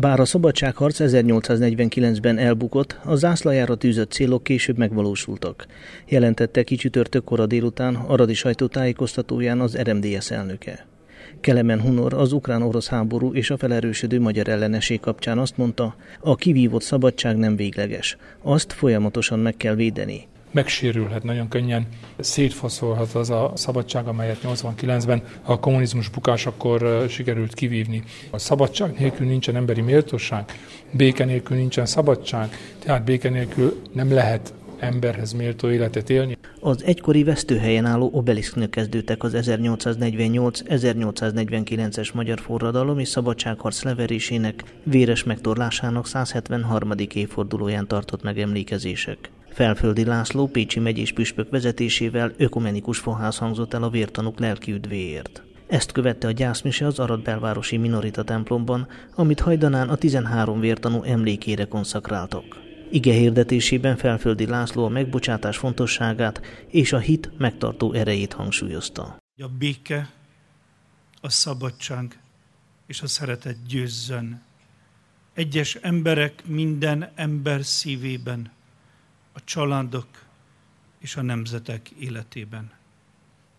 Bár a szabadságharc 1849-ben elbukott, a zászlajára tűzött célok később megvalósultak, jelentette kicsütörtök kora délután Aradi sajtótájékoztatóján az RMDS elnöke. Kelemen Hunor az ukrán-orosz háború és a felerősödő magyar ellenesség kapcsán azt mondta, a kivívott szabadság nem végleges, azt folyamatosan meg kell védeni megsérülhet nagyon könnyen, szétfaszolhat az a szabadság, amelyet 89-ben a kommunizmus bukásakor sikerült kivívni. A szabadság nélkül nincsen emberi méltóság, béke nélkül nincsen szabadság, tehát béke nélkül nem lehet emberhez méltó életet élni. Az egykori vesztőhelyen álló obeliszknél kezdődtek az 1848-1849-es magyar forradalom és szabadságharc leverésének, véres megtorlásának 173. évfordulóján tartott megemlékezések. Felföldi László Pécsi megyés püspök vezetésével ökumenikus fohász hangzott el a vértanúk lelki üdvéért. Ezt követte a gyászmise az Arad belvárosi Minorita templomban, amit hajdanán a 13 vértanú emlékére konszakráltak. Ige hirdetésében Felföldi László a megbocsátás fontosságát és a hit megtartó erejét hangsúlyozta. A béke, a szabadság és a szeretet győzzön. Egyes emberek minden ember szívében – a családok és a nemzetek életében.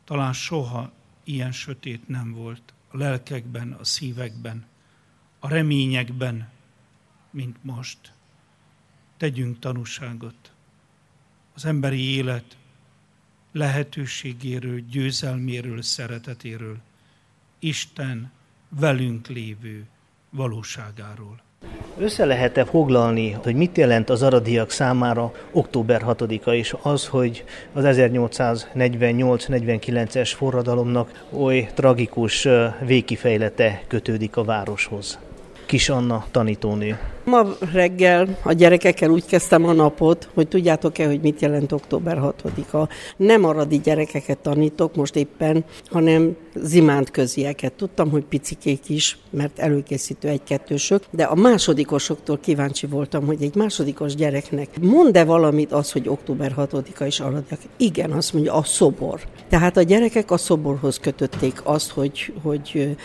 Talán soha ilyen sötét nem volt a lelkekben, a szívekben, a reményekben, mint most. Tegyünk tanúságot az emberi élet lehetőségéről, győzelméről, szeretetéről, Isten velünk lévő valóságáról. Össze lehet-e foglalni, hogy mit jelent az aradiak számára október 6-a, és az, hogy az 1848-49-es forradalomnak oly tragikus végkifejlete kötődik a városhoz? Kis Anna tanítónő. Ma reggel a gyerekekkel úgy kezdtem a napot, hogy tudjátok-e, hogy mit jelent október 6-a. Nem aradi gyerekeket tanítok most éppen, hanem zimánt közieket. Tudtam, hogy picikék is, mert előkészítő egy-kettősök, de a másodikosoktól kíváncsi voltam, hogy egy másodikos gyereknek mond-e valamit az, hogy október 6-a is aradiak? Igen, azt mondja, a szobor. Tehát a gyerekek a szoborhoz kötötték azt, hogy, hogy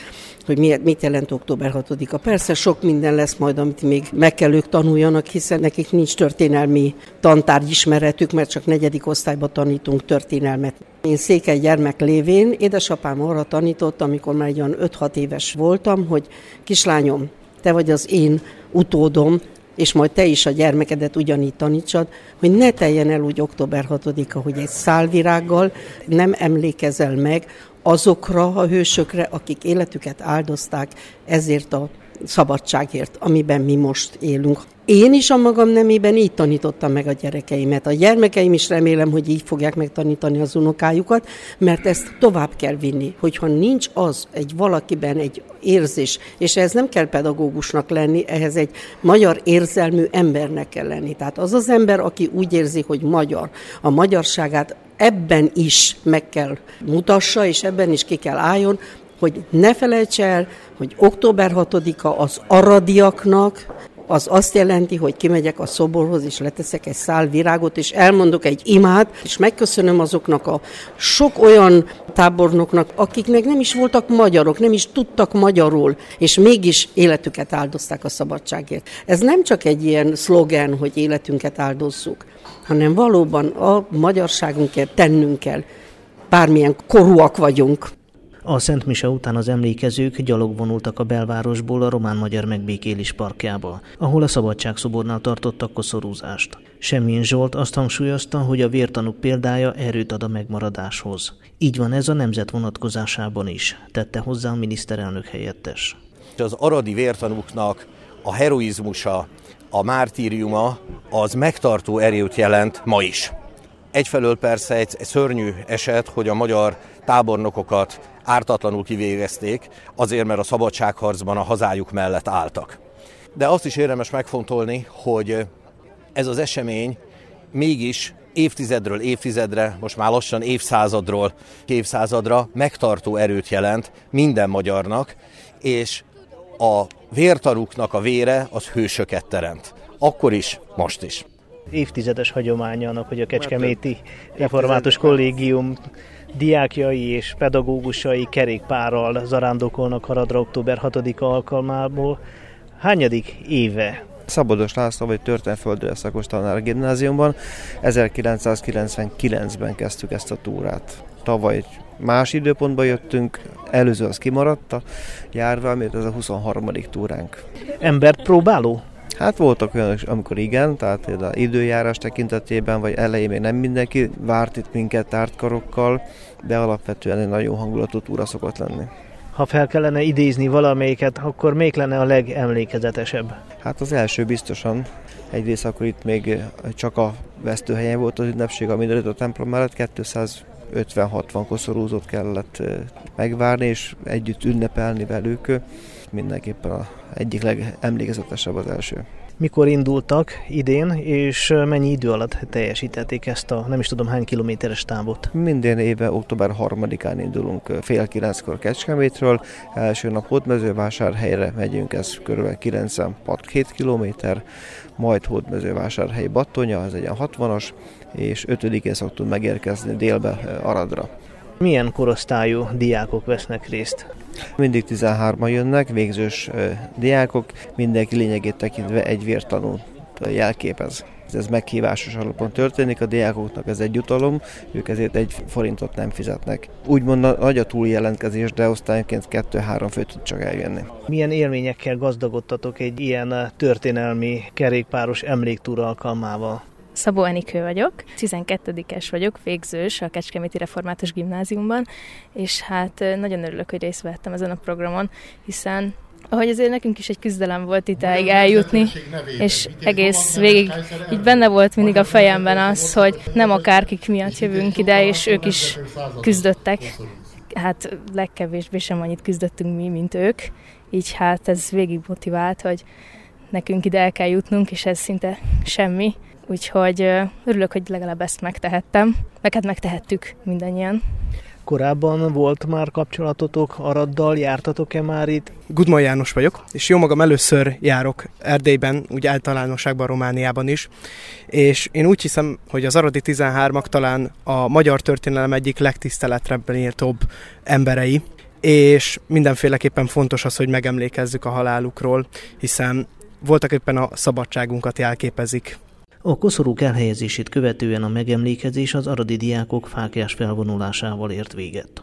hogy mit jelent október 6-a. Persze sok minden lesz majd, amit még meg kell ők tanuljanak, hiszen nekik nincs történelmi tantárgy ismeretük, mert csak negyedik osztályban tanítunk történelmet. Én székely gyermek lévén édesapám arra tanított, amikor már egy olyan 5-6 éves voltam, hogy kislányom, te vagy az én utódom, és majd te is a gyermekedet ugyanígy tanítsad, hogy ne teljen el úgy október 6-a, hogy egy szálvirággal nem emlékezel meg azokra a hősökre, akik életüket áldozták ezért a szabadságért, amiben mi most élünk. Én is a magam nemében így tanítottam meg a gyerekeimet. A gyermekeim is remélem, hogy így fogják megtanítani az unokájukat, mert ezt tovább kell vinni. Hogyha nincs az egy valakiben egy érzés, és ez nem kell pedagógusnak lenni, ehhez egy magyar érzelmű embernek kell lenni. Tehát az az ember, aki úgy érzi, hogy magyar, a magyarságát ebben is meg kell mutassa, és ebben is ki kell álljon, hogy ne felejts el, hogy október 6-a az aradiaknak, az azt jelenti, hogy kimegyek a szoborhoz, és leteszek egy szál virágot, és elmondok egy imát, és megköszönöm azoknak a sok olyan tábornoknak, akiknek nem is voltak magyarok, nem is tudtak magyarul, és mégis életüket áldozták a szabadságért. Ez nem csak egy ilyen szlogen, hogy életünket áldozzuk, hanem valóban a magyarságunkért tennünk kell, bármilyen korúak vagyunk. A Szent Mise után az emlékezők gyalog vonultak a belvárosból a román-magyar megbékélés parkjába, ahol a szabadságszobornál tartottak koszorúzást. Semmilyen Zsolt azt hangsúlyozta, hogy a vértanúk példája erőt ad a megmaradáshoz. Így van ez a nemzet vonatkozásában is, tette hozzá a miniszterelnök helyettes. Az aradi vértanúknak a heroizmusa, a mártíriuma az megtartó erőt jelent ma is. Egyfelől persze egy szörnyű eset, hogy a magyar tábornokokat ártatlanul kivégezték, azért, mert a szabadságharcban a hazájuk mellett álltak. De azt is érdemes megfontolni, hogy ez az esemény mégis évtizedről évtizedre, most már lassan évszázadról évszázadra megtartó erőt jelent minden magyarnak, és a vértaruknak a vére az hősöket teremt. Akkor is, most is. Évtizedes hagyománya annak, hogy a Kecskeméti Református Kollégium diákjai és pedagógusai kerékpárral zarándokolnak Haradra október 6 alkalmából. Hányadik éve Szabados László vagy történelmföldre szakos tanár gimnáziumban. 1999-ben kezdtük ezt a túrát. Tavaly más időpontban jöttünk, előző az kimaradt a járvány, mert ez a 23. túránk. Embert próbáló? Hát voltak olyan, amikor igen, tehát az időjárás tekintetében, vagy elején még nem mindenki várt itt minket tártkarokkal, de alapvetően egy nagyon hangulatú túra szokott lenni. Ha fel kellene idézni valamelyiket, akkor még lenne a legemlékezetesebb? Hát az első biztosan. Egyrészt akkor itt még csak a vesztőhelyen volt az ünnepség, a mindenütt a templom mellett 250-60 koszorúzót kellett megvárni, és együtt ünnepelni velük. Mindenképpen a egyik legemlékezetesebb az első mikor indultak idén, és mennyi idő alatt teljesítették ezt a nem is tudom hány kilométeres távot? Minden éve október 3-án indulunk fél kilenckor Kecskemétről, első nap Hódmezővásárhelyre megyünk, ez kb. 96 kilométer, majd Hódmezővásárhely Battonya, ez egy 60-as, és 5-én szoktunk megérkezni délbe Aradra. Milyen korosztályú diákok vesznek részt? Mindig 13-an jönnek, végzős diákok, mindenki lényegét tekintve egy vértanú jelképez. Ez meghívásos alapon történik, a diákoknak ez egy jutalom, ők ezért egy forintot nem fizetnek. Úgymond nagy a túljelentkezés, de osztályoként kettő-három fő tud csak eljönni. Milyen élményekkel gazdagodtatok egy ilyen történelmi kerékpáros emléktúra alkalmával? Szabó Enikő vagyok, 12-es vagyok, végzős a Kecskeméti Református Gimnáziumban, és hát nagyon örülök, hogy részt vettem ezen a programon, hiszen ahogy azért nekünk is egy küzdelem volt itt eljutni, és egész végig így benne volt mindig a fejemben az, hogy nem akárkik miatt jövünk ide, és ők is küzdöttek. Hát legkevésbé sem annyit küzdöttünk mi, mint ők, így hát ez végig motivált, hogy nekünk ide el kell jutnunk, és ez szinte semmi. Úgyhogy örülök, hogy legalább ezt megtehettem, meg hát megtehettük mindannyian. Korábban volt már kapcsolatotok Araddal, jártatok-e már itt? Gudmai János vagyok, és jó magam először járok Erdélyben, úgy általánosságban Romániában is, és én úgy hiszem, hogy az Aradi 13-ak talán a magyar történelem egyik legtiszteletrebben írtóbb emberei, és mindenféleképpen fontos az, hogy megemlékezzük a halálukról, hiszen voltak éppen a szabadságunkat jelképezik. A koszorúk elhelyezését követően a megemlékezés az aradi diákok fákjás felvonulásával ért véget.